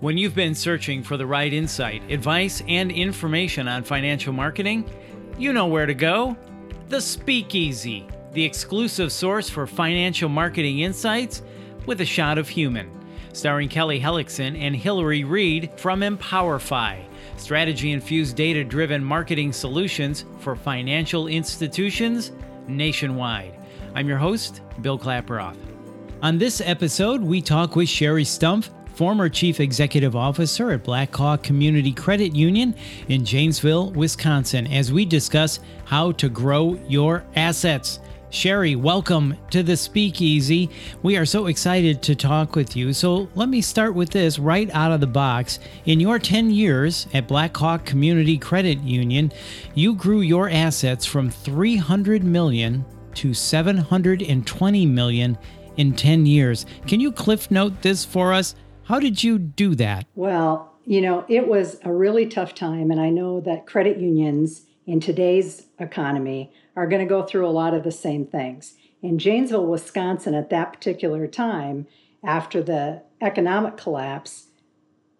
When you've been searching for the right insight, advice, and information on financial marketing, you know where to go. The Speakeasy, the exclusive source for financial marketing insights with a shot of human. Starring Kelly Hellickson and Hilary Reed from Empowerfi, strategy infused data driven marketing solutions for financial institutions nationwide. I'm your host, Bill Klaproth. On this episode, we talk with Sherri Stumpf former Chief Executive Officer at Blackhawk Community Credit Union in Janesville, Wisconsin, as we discuss how to grow your assets. Sherri, welcome to the Speakeasy. We are so excited to talk with you. So, let me start with this right out of the box. In your 10 years at Blackhawk Community Credit Union, you grew your assets from 300 million to 720 million in 10 years. Can you cliff note this for us? How did you do that? Well, you know, it was a really tough time. And I know that credit unions in today's economy are going to go through a lot of the same things. In Janesville, Wisconsin, at that particular time, after the economic collapse,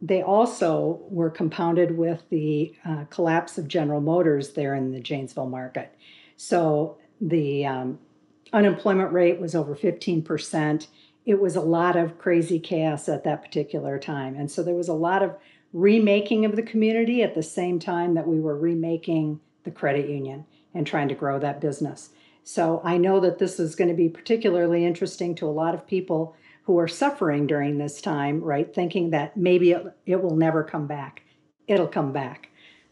they also were compounded with the uh, collapse of General Motors there in the Janesville market. So the um, unemployment rate was over 15% it was a lot of crazy chaos at that particular time. And so there was a lot of remaking of the community at the same time that we were remaking the credit union and trying to grow that business. So I know that this is going to be particularly interesting to a lot of people who are suffering during this time, right? Thinking that maybe it, it will never come back. It'll come back.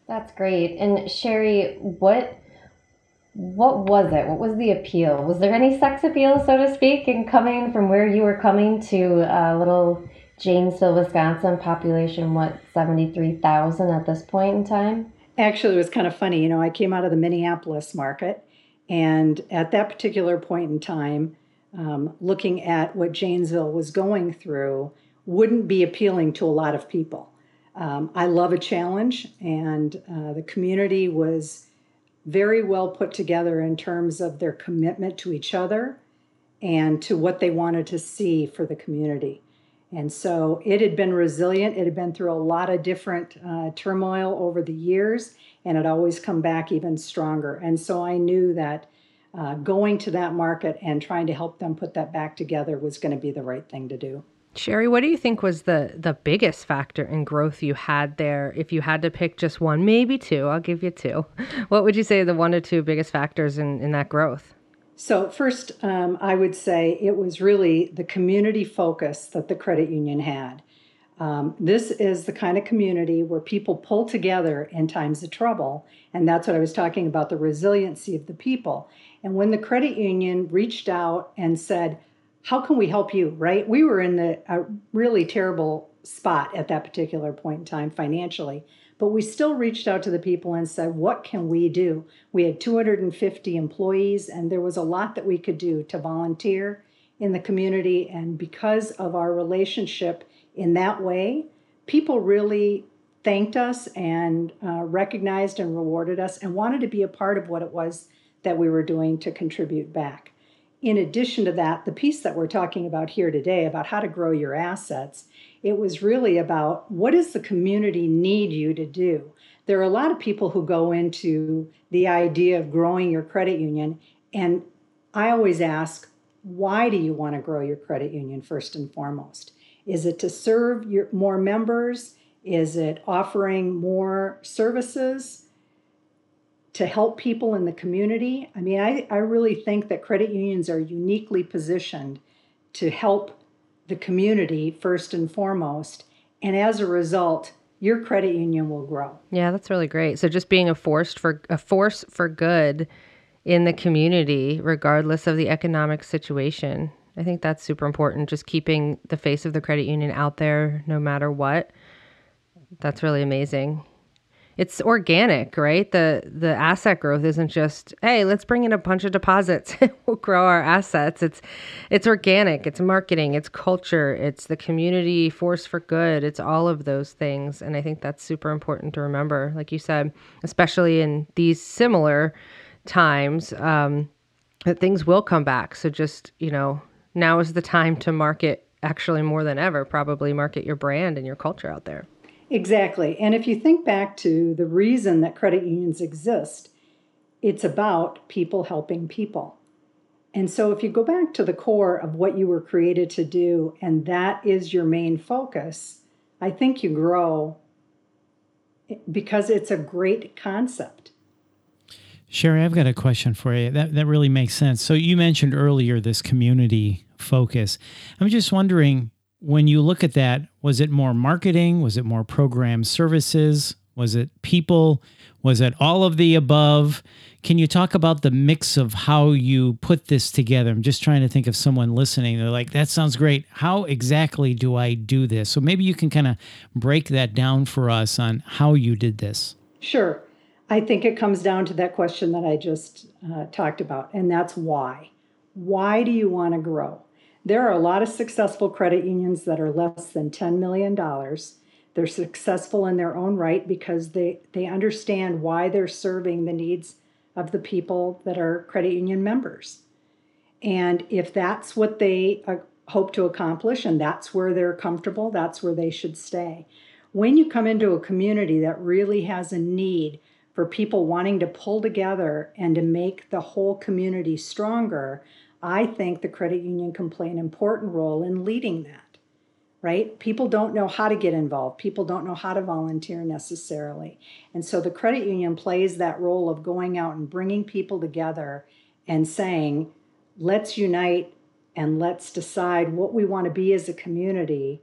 That's great. And Sherri, what what was it? What was the appeal? Was there any sex appeal, so to speak, in coming from where you were coming to a little Janesville, Wisconsin population, what, 73,000 at this point in time? Actually, it was kind of funny. You know, I came out of the Minneapolis market, and at that particular point in time, um, looking at what Janesville was going through wouldn't be appealing to a lot of people. Um, I love a challenge, and uh, the community was very well put together in terms of their commitment to each other and to what they wanted to see for the community. And so it had been resilient. It had been through a lot of different uh, turmoil over the years, and it always come back even stronger. And so I knew that uh, going to that market and trying to help them put that back together was going to be the right thing to do. Sherri, what do you think was the the biggest factor in growth you had there? If you had to pick just one, maybe two, I'll give you two. What would you say the one or two biggest factors in, in that growth? So, first, um, I would say it was really the community focus that the credit union had. Um, this is the kind of community where people pull together in times of trouble. And that's what I was talking about the resiliency of the people. And when the credit union reached out and said, how can we help you right? We were in the, a really terrible spot at that particular point in time financially but we still reached out to the people and said what can we do? We had 250 employees and there was a lot that we could do to volunteer in the community. And because of our relationship in that way people really thanked us and uh, recognized and rewarded us and wanted to be a part of what it was that we were doing to contribute back in addition to that, the piece that we're talking about here today about how to grow your assets, it was really about what does the community need you to do? There are a lot of people who go into the idea of growing your credit union, and I always ask, why do you want to grow your credit union first and foremost? Is it to serve your more members? Is it offering more services? To help people in the community. I mean, I, I really think that credit unions are uniquely positioned to help the community first and foremost. And as a result, your credit union will grow. Yeah, that's really great. So just being a force for a force for good in the community, regardless of the economic situation. I think that's super important. Just keeping the face of the credit union out there no matter what. That's really amazing it's organic, right? The the asset growth isn't just, hey, let's bring in a bunch of deposits. we'll grow our assets. It's it's organic, it's marketing, it's culture, it's the community force for good. It's all of those things. And I think that's super important to remember. Like you said, especially in these similar times, um, that things will come back. So just, you know, now is the time to market actually more than ever probably market your brand and your culture out there. Exactly. And if you think back to the reason that credit unions exist, it's about people helping people. And so if you go back to the core of what you were created to do, and that is your main focus, I think you grow because it's a great concept. Sherri, I've got a question for you. That that really makes sense. So you mentioned earlier this community focus. I'm just wondering when you look at that, was it more marketing? Was it more program services? Was it people? Was it all of the above? Can you talk about the mix of how you put this together? I'm just trying to think of someone listening. They're like, that sounds great. How exactly do I do this? So maybe you can kind of break that down for us on how you did this. Sure. I think it comes down to that question that I just uh, talked about, and that's why. Why do you want to grow? There are a lot of successful credit unions that are less than $10 million. They're successful in their own right because they, they understand why they're serving the needs of the people that are credit union members. And if that's what they uh, hope to accomplish and that's where they're comfortable, that's where they should stay. When you come into a community that really has a need for people wanting to pull together and to make the whole community stronger, I think the credit union can play an important role in leading that right? People don't know how to get involved. People don't know how to volunteer necessarily. And so the credit union plays that role of going out and bringing people together and saying, let's unite and let's decide what we want to be as a community.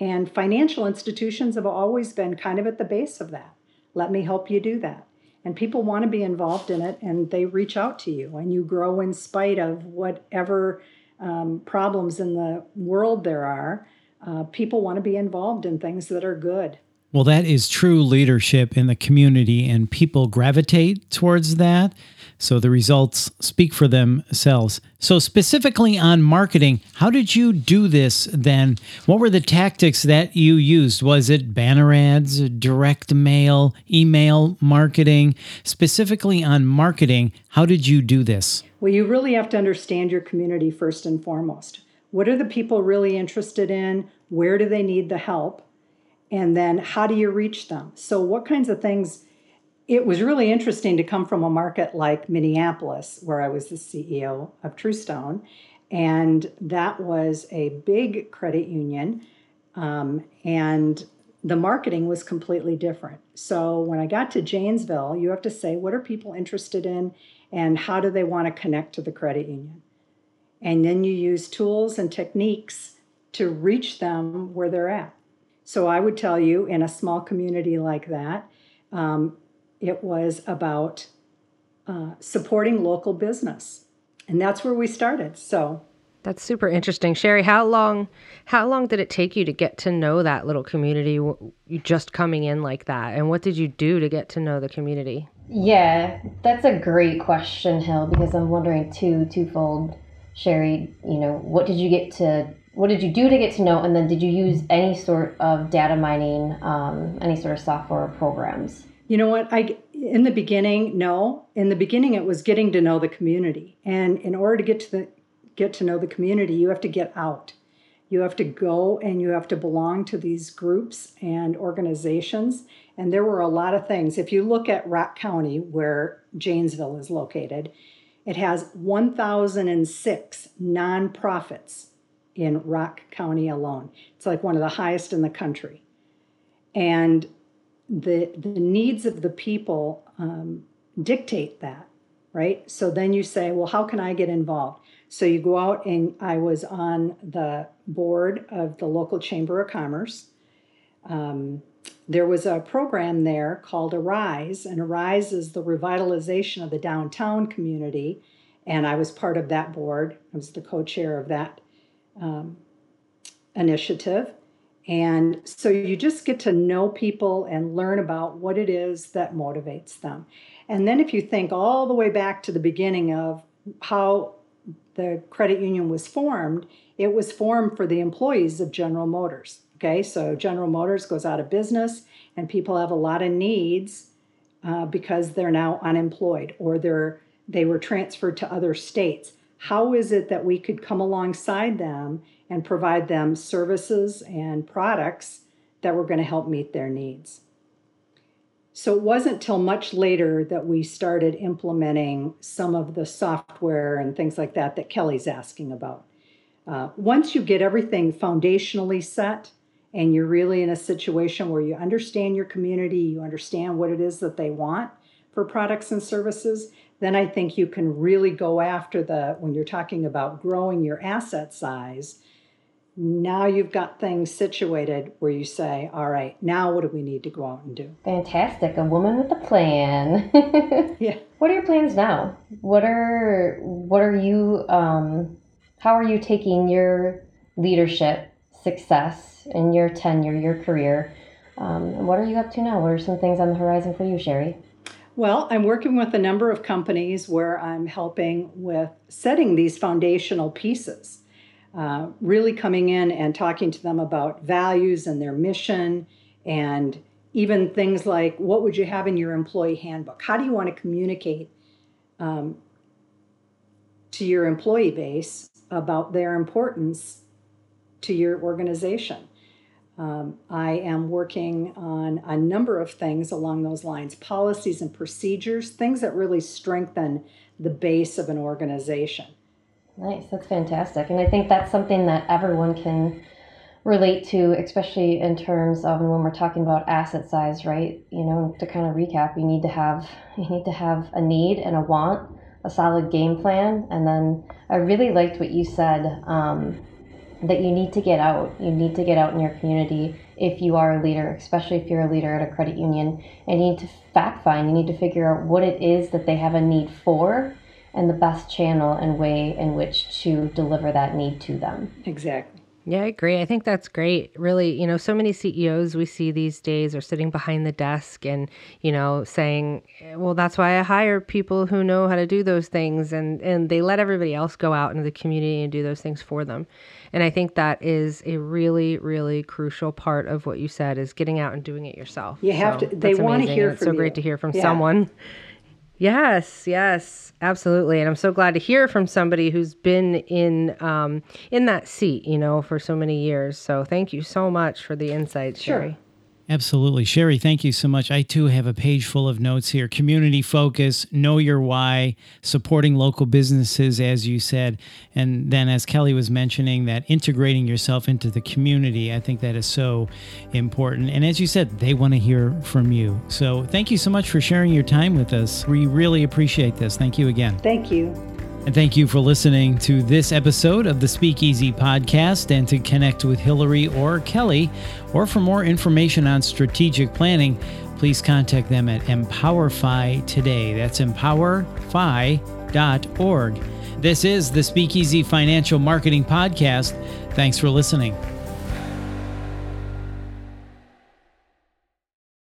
And financial institutions have always been kind of at the base of that. Let me help you do that. And people want to be involved in it and they reach out to you and you grow in spite of whatever um, problems in the world there are, uh, people want to be involved in things that are good. Well, that is true leadership in the community, and people gravitate towards that. So the results speak for themselves. So, specifically on marketing, how did you do this then? What were the tactics that you used? Was it banner ads, direct mail, email marketing? Specifically on marketing, how did you do this? Well, you really have to understand your community first and foremost. What are the people really interested in? Where do they need the help? And then how do you reach them? So, what kinds of things? It was really interesting to come from a market like Minneapolis, where I was the CEO of TruStone, and that was a big credit union. Um, and the marketing was completely different. So, when I got to Janesville, you have to say, what are people interested in? and how do they want to connect to the credit union. And then you use tools and techniques to reach them where they're at. So I would tell you, in a small community like that, um, it was about uh, supporting local business, and that's where we started. So that's super interesting, Sherri. How long how long did it take you to get to know that little community? You just coming in like that, and what did you do to get to know the community? Yeah, that's a great question, Hill, because I'm wondering too, twofold. Sherri, you know, what did you get to, what did you do to get to know, and then did you use any sort of data mining, um, any sort of software programs? You know what? I in the beginning, no. In the beginning, it was getting to know the community, and in order to get to the get to know the community, you have to get out. You have to go and you have to belong to these groups and organizations and there were a lot of things. If you look at Rock County, where Janesville is located, it has 1,006 nonprofits in Rock County alone. It's like one of the highest in the country. And the, the needs of the people um, dictate that, right? So then you say, well, how can I get involved? So you go out, and I was on the board of the local Chamber of Commerce. Um, there was a program there called Arise, and Arise is the revitalization of the downtown community. And I was part of that board. I was the co chair of that um, initiative. And so you just get to know people and learn about what it is that motivates them. And then if you think all the way back to the beginning of how the credit union was formed, it was formed for the employees of General Motors. Okay, so General Motors goes out of business, and people have a lot of needs uh, because they're now unemployed or they're they were transferred to other states. How is it that we could come alongside them and provide them services and products that were going to help meet their needs. So it wasn't till much later that we started implementing some of the software and things like that that Kelly's asking about. Uh, once you get everything foundationally set and you're really in a situation where you understand your community, you understand what it is that they want for products and services, then I think you can really go after the, when you're talking about growing your asset size, now you've got things situated where you say, all right, now what do we need to go out and do? Fantastic. A woman with a plan. yeah. What are your plans now? What are what are you um how are you taking your leadership success in your tenure, your career? Um, and what are you up to now? What are some things on the horizon for you, Sherri? Well, I'm working with a number of companies where I'm helping with setting these foundational pieces, uh, really coming in and talking to them about values and their mission, and even things like what would you have in your employee handbook? How do you want to communicate um, to your employee base about their importance to your organization. Um, I am working on a number of things along those lines policies and procedures, things that really strengthen the base of an organization. Nice, that's fantastic. And I think that's something that everyone can relate to, especially in terms of when we're talking about asset size, right? You know, to kind of recap, you need to have you need to have a need and a want a solid game plan. And then I really liked what you said um, that you need to get out. You need to get out in your community if you are a leader, especially if you're a leader at a credit union. And you need to fact find, you need to figure out what it is that they have a need for and the best channel and way in which to deliver that need to them. Exactly. Yeah, I agree. I think that's great. Really, you know, so many CEOs we see these days are sitting behind the desk and, you know, saying, eh, "Well, that's why I hire people who know how to do those things," and and they let everybody else go out into the community and do those things for them. And I think that is a really, really crucial part of what you said is getting out and doing it yourself. You have so to. They want to hear from you. so great to hear from yeah. someone. Yes, yes, absolutely, and I'm so glad to hear from somebody who's been in um, in that seat, you know, for so many years. So thank you so much for the insights, sure. Sherri. Absolutely. Sherri, thank you so much. I too have a page full of notes here. Community focus, know your why, supporting local businesses, as you said. And then, as Kelly was mentioning, that integrating yourself into the community, I think that is so important. And as you said, they want to hear from you. So thank you so much for sharing your time with us. We really appreciate this. Thank you again. Thank you. And thank you for listening to this episode of the Speakeasy podcast. And to connect with Hilary or Kelly, or for more information on strategic planning, please contact them at EmpowerFi today. That's empowerfi.org. This is the Speakeasy Financial Marketing Podcast. Thanks for listening.